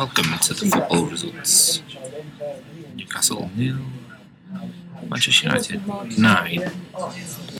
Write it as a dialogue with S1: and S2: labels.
S1: Welcome to the football results. Newcastle nil, Manchester United nine.